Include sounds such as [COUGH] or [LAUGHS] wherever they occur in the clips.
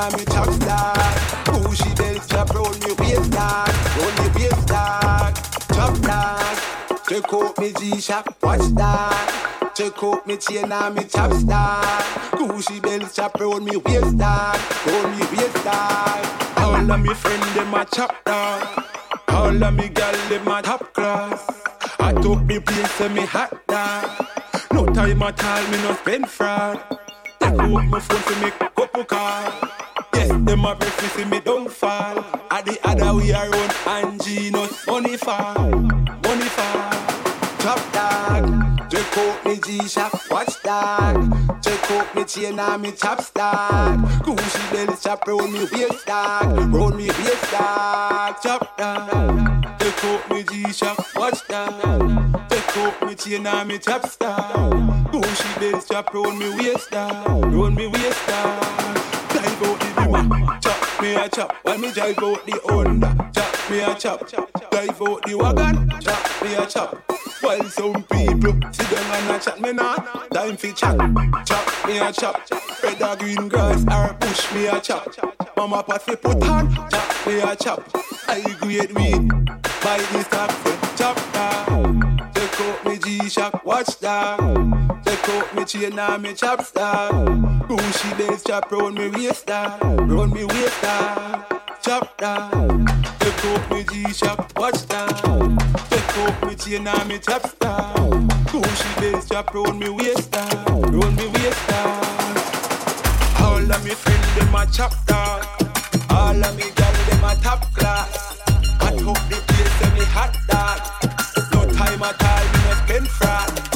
and me top star. Pushy belt strap round me waist dog, round me waist dog. Top dog. Take out me G-Shock, watch that. Take out me chain and me top star. Pushy belt strap round me waist dog, round me waist dog. All of me friend them a chop dog. All of me gal them a top class. I took me place and me hot dog. No time at all, me no spend fraud. Take out my phone to make couple call. Yes, them a break me see me don't fall. At the other we are on Angie, no money fall, money fall. Top dog, take out me G-Shock, watch dog. Take out me chain and me dog. Gucci belly chop round me waist dog, round me waist dog. Chop dog, take out me G-Shock, watch dog. Take out me chain and me dog. Gucci belly chop round me waist dog, round me waist dog. The dimmer, chop me a chop. While me drive out the Honda, chop me a chop. Dive out the wagon, chop me a chop. While some people sit down and a chat me nah Time fi chat, chop me a chop. Red or green grass or push me a chop. Mama pot fi put on, chop me a chop. I grade weed, buy this top chop out watch down Take out me chain and me chop star Bushy bells chop round me waist down Round me waist down Chop down Take out me G-Shock, watch down Take out me chain and me chop star Bushy bells chop round me waist down Round me waist down All of me friend them a chop dog All of me gal them a top class. Hot up the place and me hot dog time at all me no spend fraud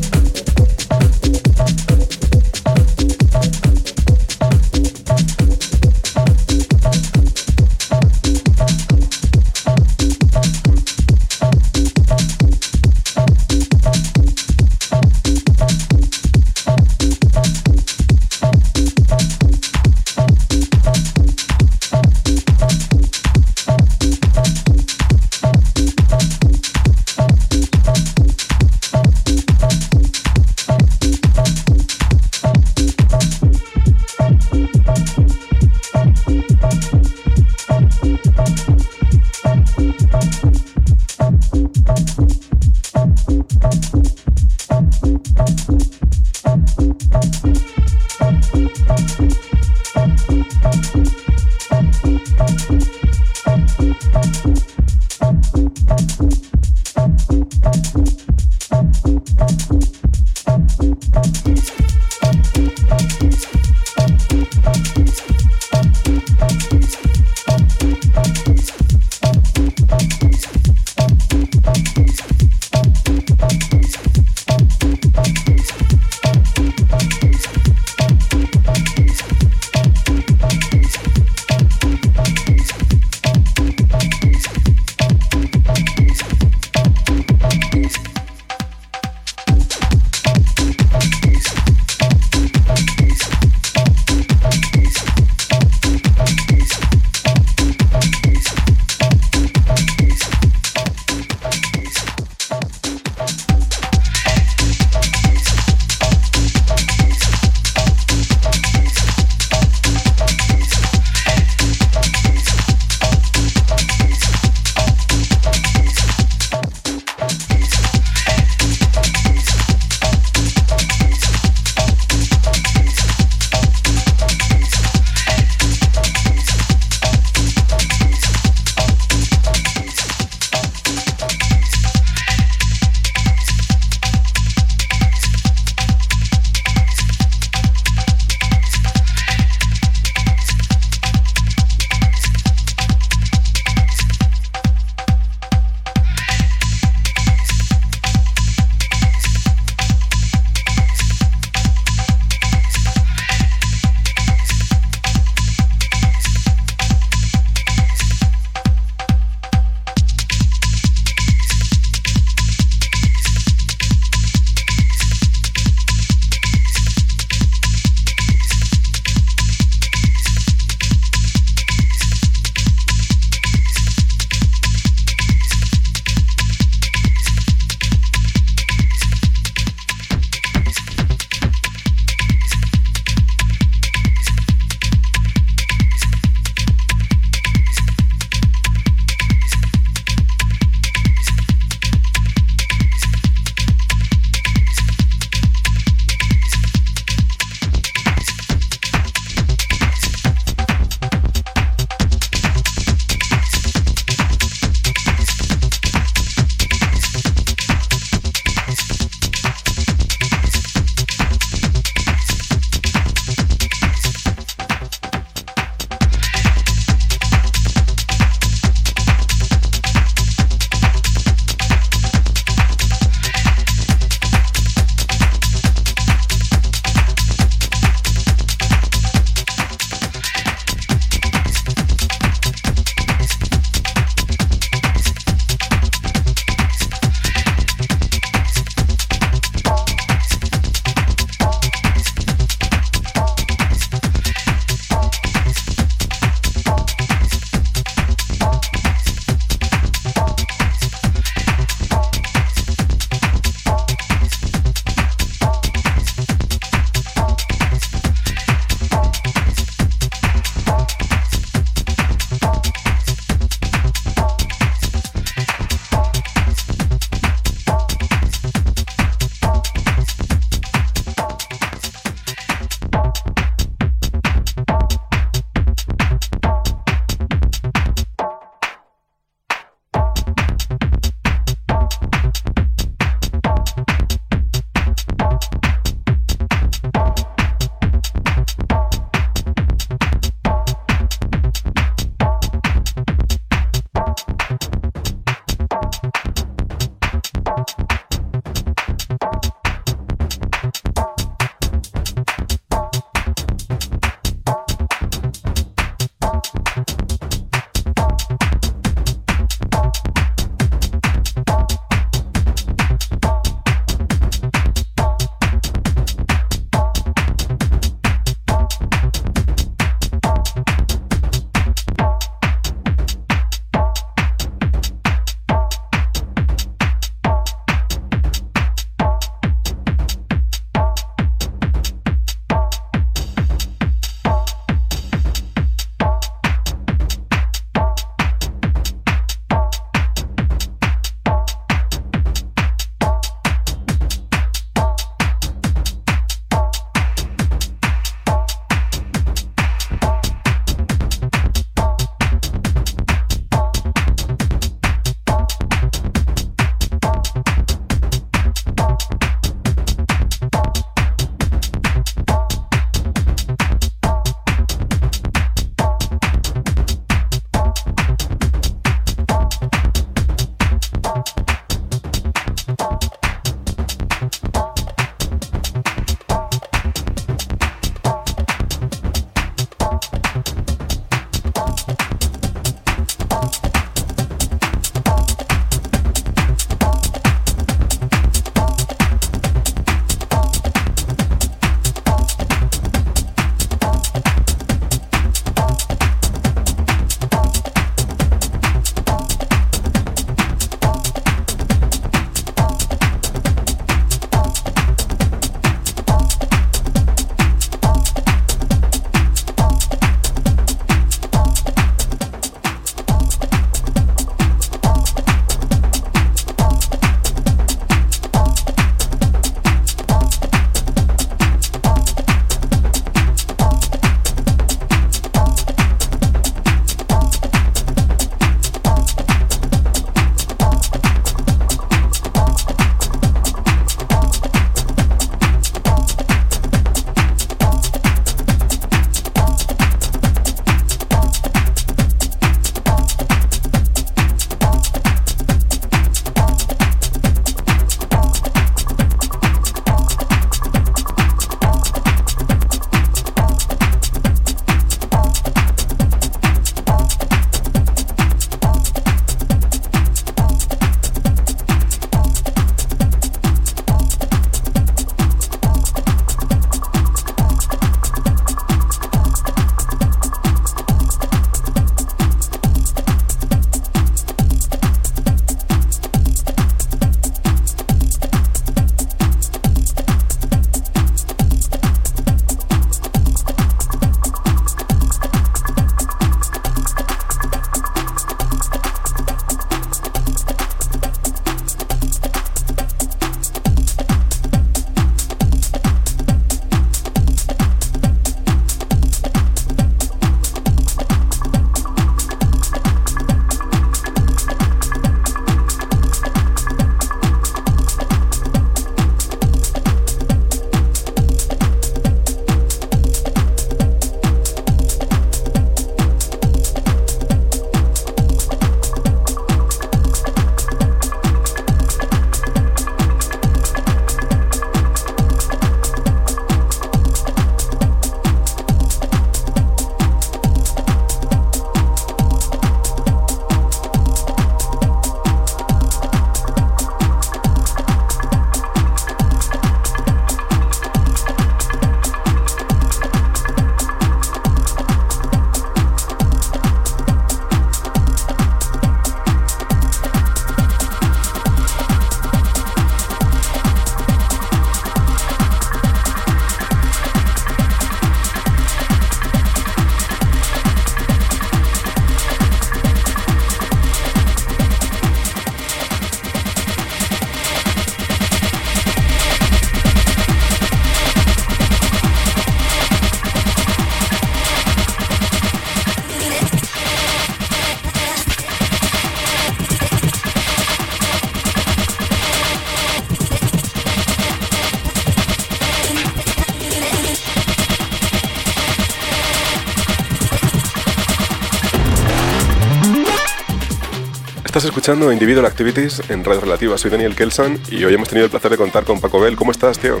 Estás escuchando Individual Activities en Radio Relativa. Soy Daniel Kelsan y hoy hemos tenido el placer de contar con Paco Bell. ¿Cómo estás, tío?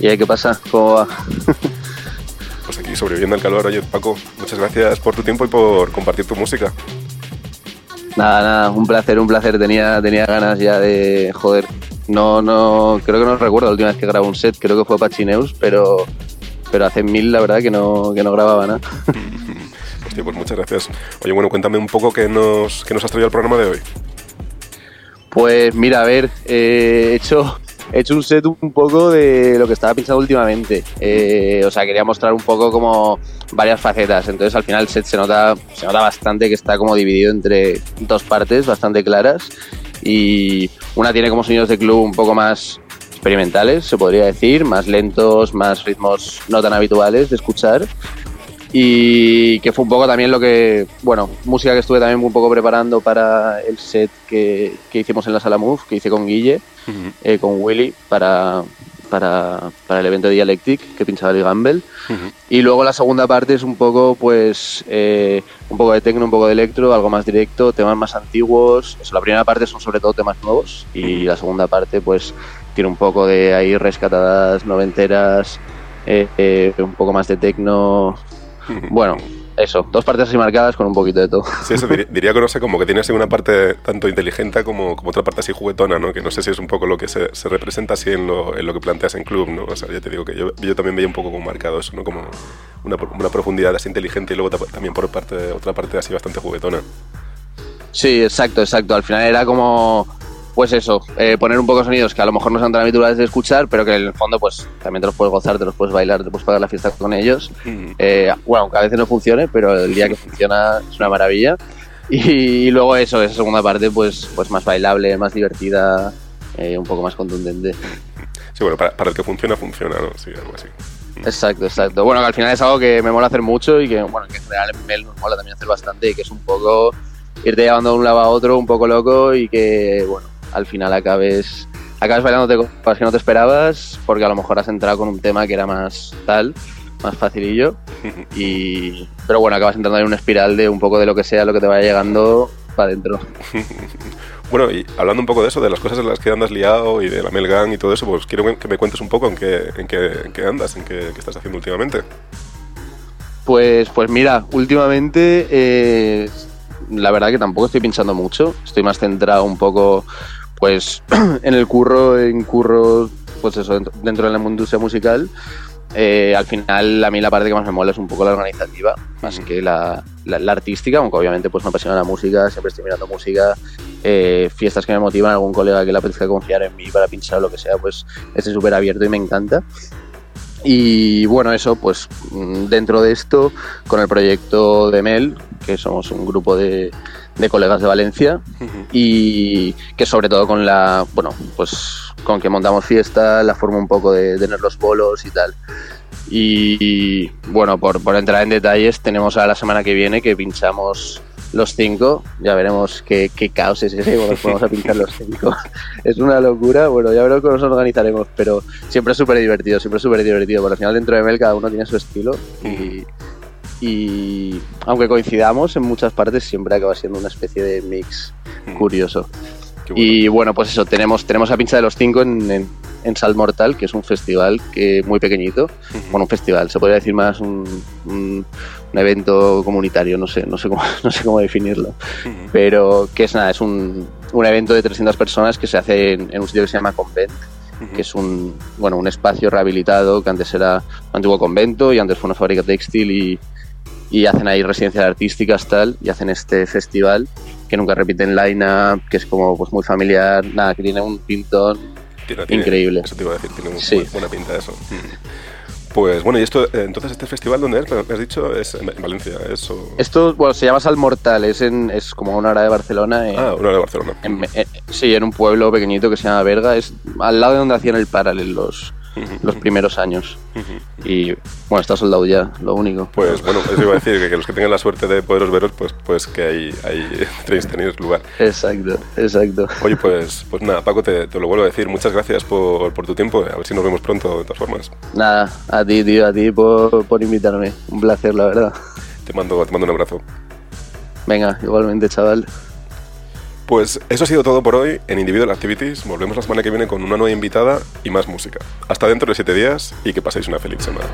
¿Y ahí qué pasa? ¿Cómo va? [LAUGHS] Pues aquí sobreviviendo al calor. Oye, Paco, muchas gracias por tu tiempo y por compartir tu música. nada, nada, un placer, un placer. Tenía, tenía ganas ya de. Joder. No, no. Creo que no recuerdo la última vez que grabé un set, creo que fue Pachineus, pero. Pero hace mil, la verdad, que no, que no grababa nada. [LAUGHS] Pues muchas gracias. Oye, bueno, cuéntame un poco qué nos, qué nos has traído al programa de hoy. Pues mira, a ver, eh, he hecho. He hecho un set un poco de lo que estaba pinchando últimamente. Eh, o sea, quería mostrar un poco como varias facetas. Entonces al final el set se nota, se nota bastante que está como dividido entre dos partes bastante claras. Y una tiene como sonidos de club un poco más experimentales, se podría decir, más lentos, más ritmos no tan habituales de escuchar. Y que fue un poco también lo que, bueno, música que estuve también un poco preparando para el set que, que hicimos en la sala Move, que hice con Guille, eh, con Willy, para, para, para el evento de Dialectic que pinchaba el Gamble. Y luego la segunda parte es un poco, pues, eh, un poco de techno, un poco de electro, algo más directo, temas más antiguos. Eso, la primera parte son sobre todo temas nuevos y la segunda parte, pues, tiene un poco de ahí rescatadas noventeras, eh, eh, un poco más de techno. Bueno, eso, dos partes así marcadas con un poquito de todo. Sí, eso diría, diría que no sé, como que tiene así una parte tanto inteligente como, como otra parte así juguetona, ¿no? Que no sé si es un poco lo que se, se representa así en lo, en lo que planteas en club, ¿no? O sea, ya te digo que yo, yo también veía un poco como marcado eso, ¿no? Como una, una profundidad así inteligente y luego ta- también por parte, otra parte así bastante juguetona. Sí, exacto, exacto. Al final era como, pues eso, eh, poner un poco de sonidos que a lo mejor no son tan habituales de escuchar, pero que en el fondo, pues también te los puedes gozar, te los puedes bailar, te puedes pagar la fiesta con ellos. Eh, bueno, aunque a veces no funcione, pero el día que funciona es una maravilla. Y, luego eso, esa segunda parte, pues, pues más bailable, más divertida, eh, un poco más contundente. Sí, bueno, para, para el que funciona, funciona, ¿no? Sí, algo así. Exacto, exacto. Bueno, que al final es algo que me mola hacer mucho y que, bueno, que en general en Mel nos mola también hacer bastante y que es un poco irte llevando de un lado a otro un poco loco y que, bueno, al final acabes, acabes bailándote cosas que no te esperabas porque a lo mejor has entrado con un tema que era más tal, más facilillo [LAUGHS] y... Pero bueno, acabas entrando en una espiral de un poco de lo que sea, lo que te vaya llegando para adentro. [LAUGHS] Bueno, y hablando un poco de eso, de las cosas en las que andas liado y de la Melgang y todo eso, pues quiero que me cuentes un poco en qué, en qué, en qué andas, en qué, qué estás haciendo últimamente. Pues, pues mira, últimamente eh, la verdad que tampoco estoy pinchando mucho. Estoy más centrado un poco, pues, [CLEARS THROAT] en el curro, en curros, pues eso, dentro, dentro de la industria musical. Eh, al final, a mí la parte que más me mola es un poco la organizativa, más que la, la- la artística, aunque obviamente pues me apasiona la música, siempre estoy mirando música, eh, fiestas que me motivan, algún colega que le apetezca confiar en mí para pinchar o lo que sea, pues estoy súper abierto y me encanta. Y bueno, eso, pues mm, dentro de esto, con el proyecto de Mel, que somos un grupo de, de colegas de Valencia, y que sobre todo con la, bueno, pues con que montamos fiesta, la forma un poco de tener los bolos y tal. Y, bueno, por, por entrar en detalles, tenemos a la semana que viene que pinchamos los cinco. Ya veremos qué, qué caos es ese cuando nos ponemos a pinchar los cinco. [LAUGHS] es una locura. Bueno, ya veremos cómo nos organizaremos, pero siempre es súper divertido, siempre es súper divertido. Porque al final dentro de Mel cada uno tiene su estilo y, y aunque coincidamos en muchas partes, siempre acaba siendo una especie de mix curioso. Qué bueno. Y bueno, pues eso, tenemos, tenemos a pincha de los cinco en, en, en Sal Mortal, que es un festival que muy pequeñito. Bueno, un festival, se podría decir más un, un, un evento comunitario, no sé, no sé cómo, [LAUGHS] no sé cómo definirlo. Pero que es nada, es un, un evento de 300 personas que se hace en, en un sitio que se llama Convent, que es un, bueno, un espacio rehabilitado que antes era un antiguo convento y antes fue una fábrica textil y, y hacen ahí residencias artísticas tal y hacen este festival que nunca repiten line-up, que es como pues muy familiar, nada, que tiene un pintón Tiene- increíble. Eso te iba a decir, tiene muy Sí. bu- buena pinta eso. Pues bueno, y esto, eh, entonces este festival, ¿dónde es? Me has dicho, es en en Valencia, eso. Esto, bueno, se llama Sal Mortal, es, en, es como una hora de Barcelona. en- Ah, una de Barcelona. en- en- sí, en un pueblo pequeñito que se llama Berga, es al lado de donde hacían el Paralel los, los primeros años. Y bueno, está soldado ya, lo único. Pues bueno, eso iba a decir, que, que los que tengan la suerte de poderos veros, pues, pues que ahí, ahí [LAUGHS] tenéis, tenéis lugar. Exacto, exacto. Oye, pues, pues nada, Paco, te, te lo vuelvo a decir. Muchas gracias por, por tu tiempo. A ver si nos vemos pronto, de todas formas. Nada, a ti, tío, a ti por, por invitarme. Un placer, la verdad. Te mando, te mando un abrazo. Venga, igualmente, chaval. Pues eso ha sido todo por hoy en Individual Activities. Volvemos la semana que viene con una nueva invitada y más música. Hasta dentro de siete días y que paséis una feliz semana.